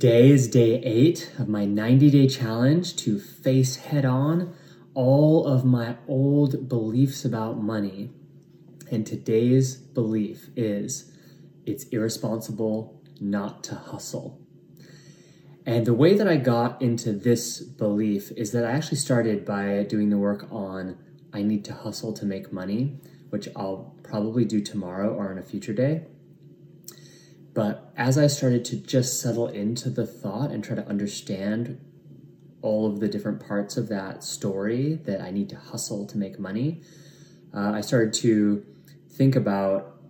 Today is day eight of my 90 day challenge to face head on all of my old beliefs about money. And today's belief is it's irresponsible not to hustle. And the way that I got into this belief is that I actually started by doing the work on I need to hustle to make money, which I'll probably do tomorrow or on a future day. But as I started to just settle into the thought and try to understand all of the different parts of that story that I need to hustle to make money, uh, I started to think about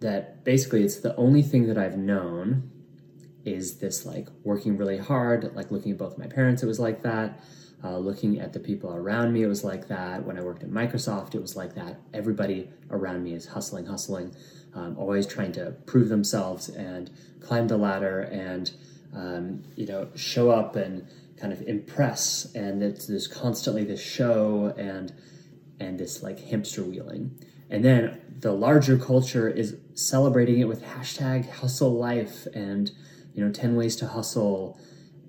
that basically it's the only thing that I've known is this like working really hard, like looking at both my parents, it was like that. Uh, looking at the people around me, it was like that. When I worked at Microsoft, it was like that. Everybody around me is hustling, hustling um, always trying to prove themselves and climb the ladder and um, you know show up and kind of impress. And it's there's constantly this show and and this like hamster wheeling. And then the larger culture is celebrating it with hashtag hustle life and you know 10 ways to hustle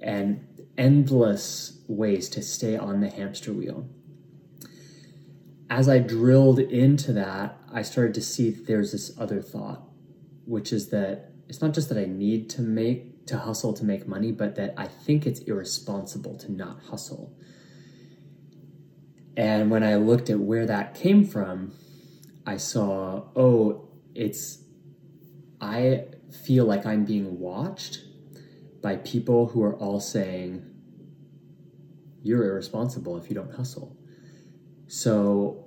and endless ways to stay on the hamster wheel. As I drilled into that, I started to see there's this other thought, which is that it's not just that I need to make to hustle to make money, but that I think it's irresponsible to not hustle. And when I looked at where that came from, I saw, oh, it's I feel like I'm being watched by people who are all saying, you're irresponsible if you don't hustle. So,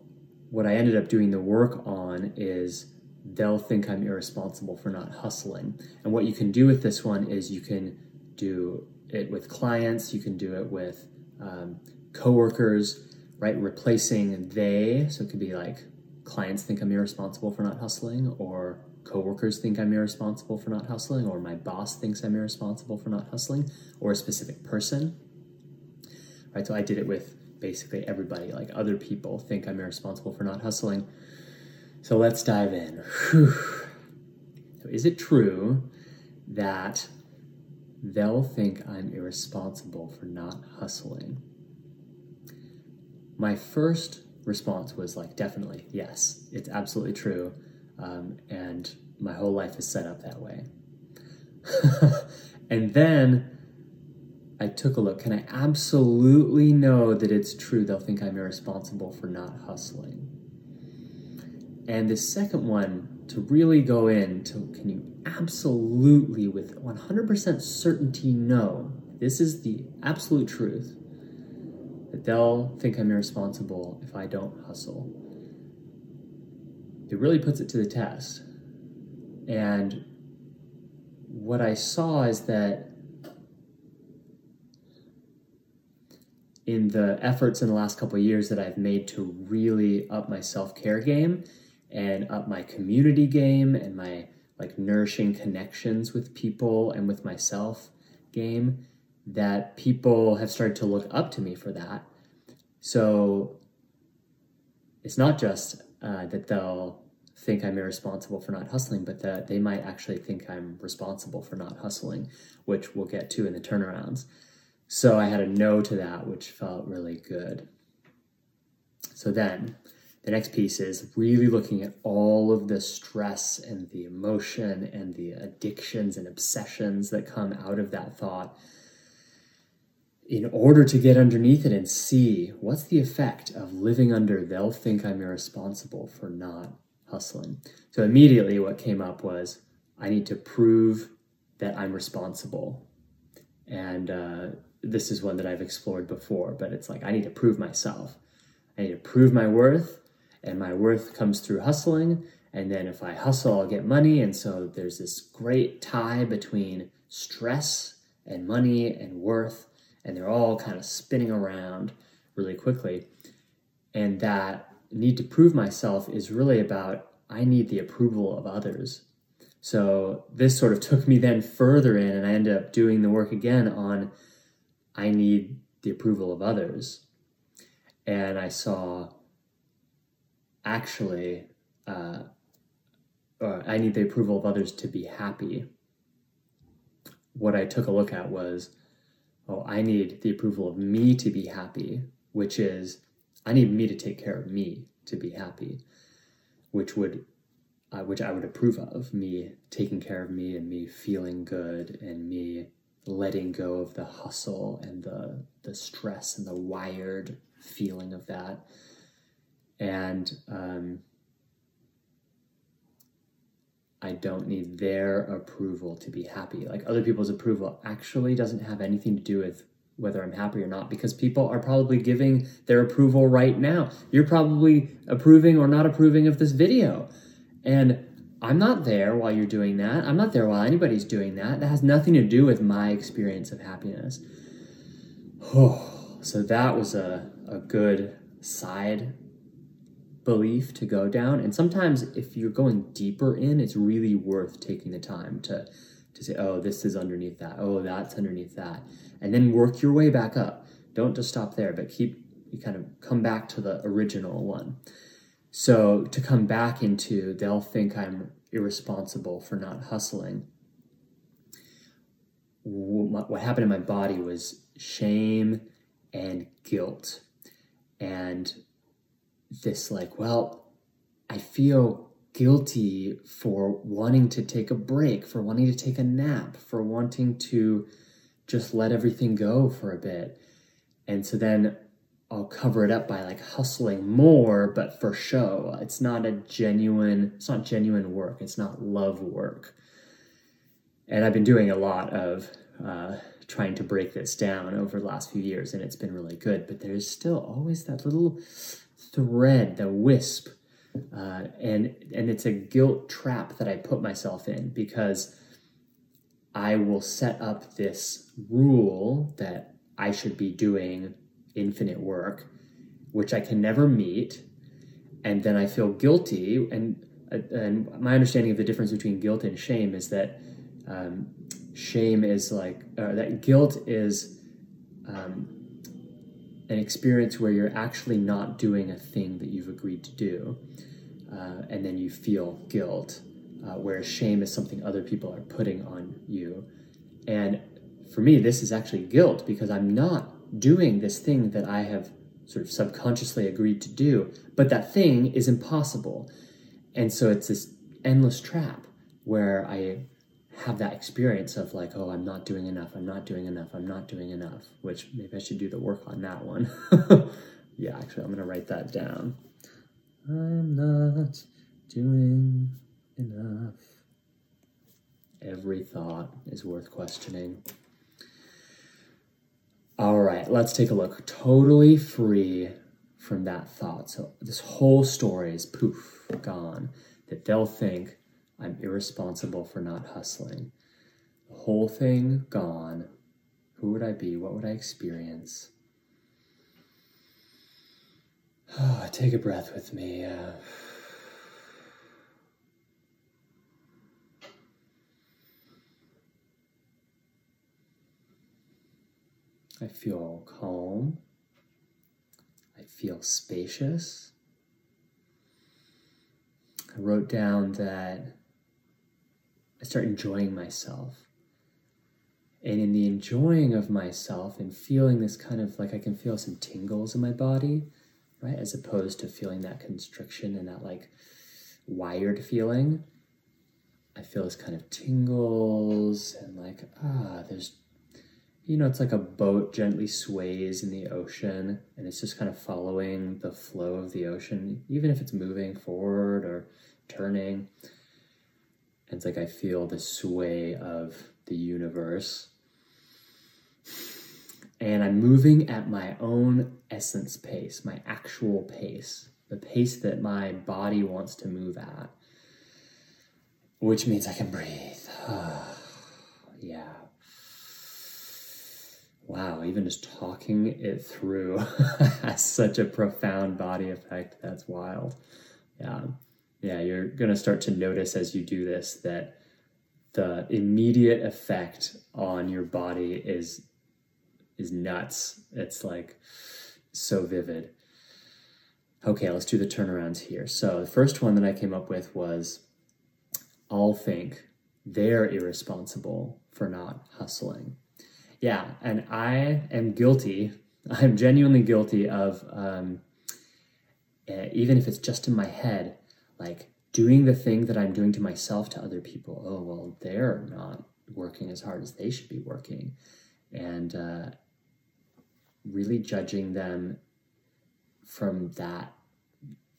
what I ended up doing the work on is they'll think I'm irresponsible for not hustling. And what you can do with this one is you can do it with clients, you can do it with um, coworkers, right? Replacing they. So, it could be like clients think I'm irresponsible for not hustling, or coworkers think I'm irresponsible for not hustling, or my boss thinks I'm irresponsible for not hustling, or a specific person. Right? So, I did it with basically everybody, like other people, think I'm irresponsible for not hustling. So let's dive in. So, is it true that they'll think I'm irresponsible for not hustling? My first response was like, definitely, yes, it's absolutely true. Um, and my whole life is set up that way. and then I took a look. Can I absolutely know that it's true they'll think I'm irresponsible for not hustling? And the second one, to really go in to can you absolutely, with 100% certainty, know this is the absolute truth that they'll think I'm irresponsible if I don't hustle? It really puts it to the test. And what I saw is that in the efforts in the last couple years that I've made to really up my self-care game and up my community game and my like nourishing connections with people and with myself game that people have started to look up to me for that. So it's not just uh, that they'll think I'm irresponsible for not hustling, but that they might actually think I'm responsible for not hustling, which we'll get to in the turnarounds. So I had a no to that, which felt really good. So then the next piece is really looking at all of the stress and the emotion and the addictions and obsessions that come out of that thought in order to get underneath it and see what's the effect of living under they'll think I'm irresponsible for not hustling. So immediately what came up was I need to prove that I'm responsible. And uh, this is one that I've explored before, but it's like I need to prove myself. I need to prove my worth, and my worth comes through hustling. And then if I hustle, I'll get money. And so there's this great tie between stress and money and worth. and they're all kind of spinning around really quickly. And that need to prove myself is really about I need the approval of others. So this sort of took me then further in, and I ended up doing the work again on I need the approval of others. And I saw actually, uh, or I need the approval of others to be happy. What I took a look at was, oh, I need the approval of me to be happy, which is, I need me to take care of me to be happy, which would uh, which I would approve of me taking care of me and me feeling good and me letting go of the hustle and the the stress and the wired feeling of that and um, I don't need their approval to be happy. Like other people's approval actually doesn't have anything to do with whether I'm happy or not because people are probably giving their approval right now. You're probably approving or not approving of this video. And I'm not there while you're doing that. I'm not there while anybody's doing that. That has nothing to do with my experience of happiness. Oh, so that was a, a good side belief to go down. And sometimes if you're going deeper in, it's really worth taking the time to to say, oh, this is underneath that. Oh, that's underneath that. And then work your way back up. Don't just stop there, but keep you kind of come back to the original one. So to come back into, they'll think I'm irresponsible for not hustling. What happened in my body was shame and guilt. And this, like, well, I feel guilty for wanting to take a break, for wanting to take a nap, for wanting to just let everything go for a bit. And so then I'll cover it up by like hustling more, but for show. It's not a genuine, it's not genuine work. It's not love work. And I've been doing a lot of uh, trying to break this down over the last few years, and it's been really good. But there's still always that little thread, the wisp, uh, and and it's a guilt trap that I put myself in because I will set up this rule that I should be doing infinite work, which I can never meet, and then I feel guilty. And and my understanding of the difference between guilt and shame is that um, shame is like uh, that guilt is um, an experience where you're actually not doing a thing that you've agreed to do, uh, and then you feel guilt. Uh, whereas shame is something other people are putting on you, and for me, this is actually guilt because I'm not doing this thing that I have sort of subconsciously agreed to do, but that thing is impossible. And so it's this endless trap where I have that experience of like, oh, I'm not doing enough, I'm not doing enough, I'm not doing enough, which maybe I should do the work on that one. yeah, actually, I'm to write that down. I'm not doing enough. Every thought is worth questioning. All right, let's take a look. Totally free from that thought. So this whole story is poof, gone. That they'll think I'm irresponsible for not hustling. The whole thing gone. Who would I be? What would I experience? Oh, take a breath with me. Uh, I feel calm. I feel spacious. I wrote down that I start enjoying myself. And in the enjoying of myself and feeling this kind of like I can feel some tingles in my body, right? As opposed to feeling that constriction and that like wired feeling. I feel this kind of tingles and like, ah, there's you know, it's like a boat gently sways in the ocean and it's just kind of following the flow of the ocean, even if it's moving forward or turning. And it's like I feel the sway of the universe. And I'm moving at my own essence pace, my actual pace, the pace that my body wants to move at, which means I can breathe. yeah wow, even just talking it through has such a profound body effect. That's wild. Yeah. Yeah, you're going to start to notice as you do this that the immediate effect on your body is is nuts. It's like so vivid. Okay, let's do the turnarounds here. So the first one that I came up with was I'll think they're irresponsible for not hustling. Yeah, and I am guilty. I'm genuinely guilty of, um, uh, even if it's just in my head, like doing the thing that I'm doing to myself to other people. Oh, well, they're not working as hard as they should be working. And uh, really judging them from that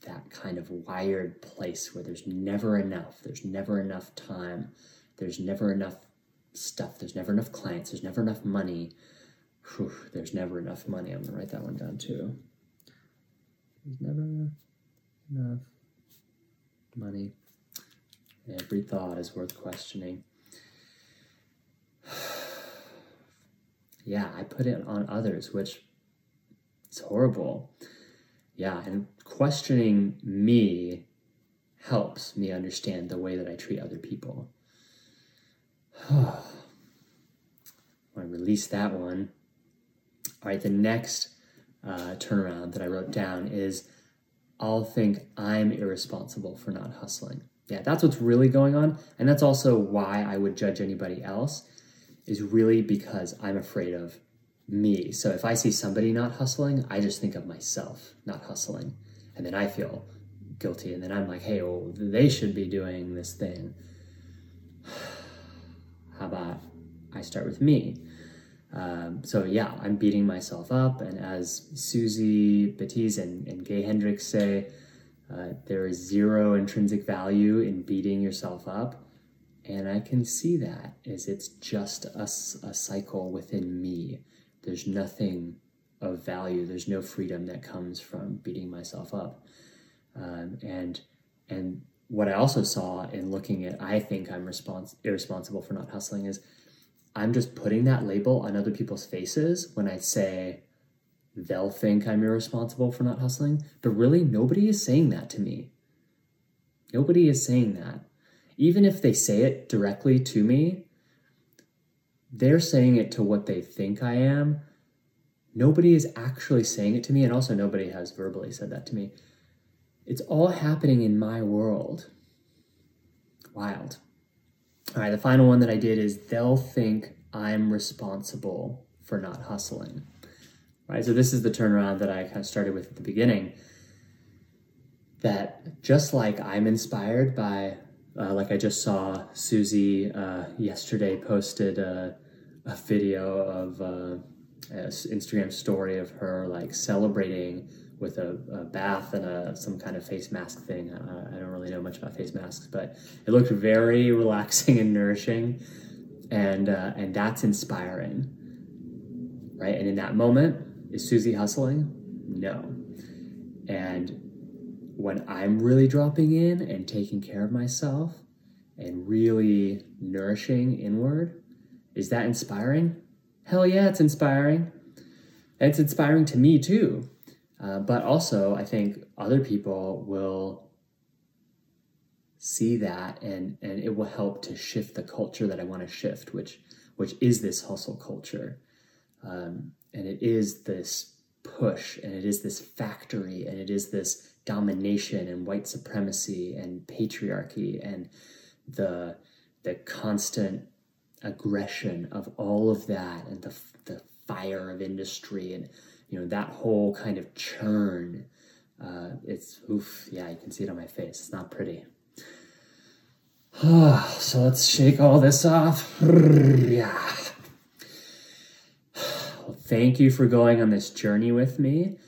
that kind of wired place where there's never enough there's never enough time there's never enough stuff. There's never enough clients. There's never enough money. Whew, there's never enough money. I'm gonna write that one down too. There's never enough money. Every thought is worth questioning. Yeah i put it on others which it's horrible. Yeah and questioning me helps me understand the way that i treat other people i release that one all right the next uh, turnaround that i wrote down is i'll think i'm irresponsible for not hustling yeah that's what's really going on and that's also why i would judge anybody else is really because i'm afraid of me. So if I see somebody not hustling, I just think of myself not hustling. And then I feel guilty. And then I'm like, hey, well, they should be doing this thing. How about I start with me? Um, so yeah, I'm beating myself up. And as Susie Batiz and, and Gay Hendricks say, uh, there is zero intrinsic value in beating yourself up. And I can see that as it's just a, a cycle within me there's nothing of value. There's no freedom that comes from beating myself up. Um, and and what I also saw in looking at I think I'm respons- irresponsible for not hustling is I'm just putting that label on other people's faces when I say they'll think I'm irresponsible for not hustling, but really nobody is saying that to me. Nobody is saying that. Even if they say it directly to me, they're saying it to what they think I am. Nobody is actually saying it to me, and also nobody has verbally said that to me. It's all happening in my world. Wild. All right, the final one that I did is they'll think I'm responsible for not hustling. Right, so this is the turnaround that I kind of started with at the beginning. That just like I'm inspired by uh, like I just saw Susie uh, yesterday posted a, a video of uh, an Instagram story of her like celebrating with a, a bath and a, some kind of face mask thing. I don't really know much about face masks, but it looked very relaxing and nourishing, and uh, and that's inspiring, right? And in that moment, is Susie hustling? No, and when I'm really dropping in and taking care of myself and really nourishing inward, is that inspiring? Hell yeah, it's inspiring. it's inspiring to me too. Uh, but also, I think other people will see that and, and it will help to shift the culture that I want to shift, which, which is this hustle culture. Um, and it is this push and it is this factory and it is this domination and white supremacy and patriarchy and the the constant aggression of all of that and the the fire of industry and you know that whole kind of churn uh, it's oof yeah you can see it on my face. It's not pretty. So let's shake all this off. Yeah. Well, thank you for going on this journey with me.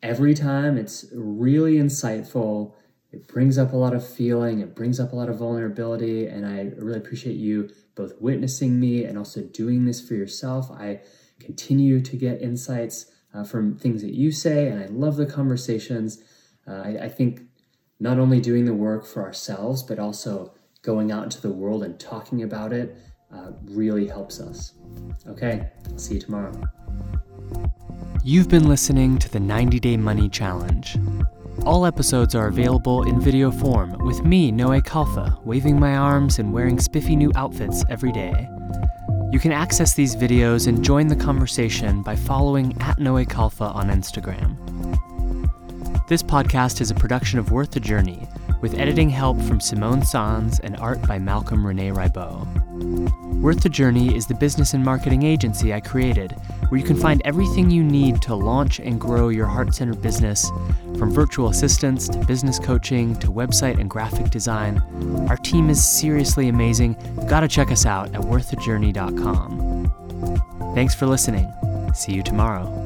Every time. It's really insightful. It brings up a lot of feeling, it brings up a lot of vulnerability, and I really appreciate you both witnessing me and also doing this for yourself. I continue to get insights uh, from things that you say, and I love the conversations. Uh, I, I think not only doing the work for ourselves, but also going out into the world and talking about it uh, really helps us. Okay, I'll see you tomorrow. You've been listening to the 90 Day Money Challenge. All episodes are available in video form with me, Noé Khalfa, waving my arms and wearing spiffy new outfits every day. You can access these videos and join the conversation by following at Noé Khalfa on Instagram. This podcast is a production of Worth the Journey, with editing help from Simone Sans and art by Malcolm Rene Ribot. Worth the Journey is the business and marketing agency I created, where you can find everything you need to launch and grow your heart centered business, from virtual assistants to business coaching to website and graphic design. Our team is seriously amazing. You've got to check us out at worththejourney.com. Thanks for listening. See you tomorrow.